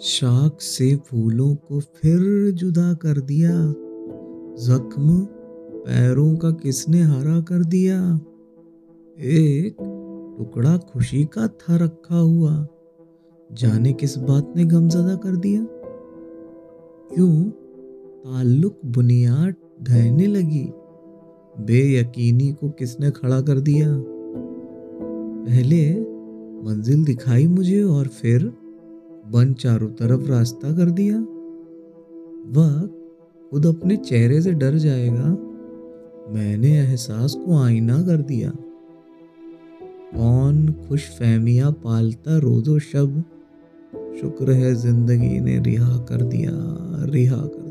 शाख से फूलों को फिर जुदा कर दिया। जख्म पैरों का किसने हरा कर दिया? एक टुकड़ा खुशी का था रखा हुआ। जाने किस बात ने गमजदा कर दिया? क्यों ताल्लुक बुनियाद ढहने लगी? बेयकीनी को किसने खड़ा कर दिया? पहले मंजिल दिखाई मुझे और फिर बन चारों तरफ़ रास्ता कर दिया। वह खुद अपने चेहरे से डर जाएगा। मैंने एहसास को आईना कर दिया। कौन खुश फहमिया पालता रोजो शब। शुक्र है ज़िंदगी ने रिहा कर दिया, रिहा कर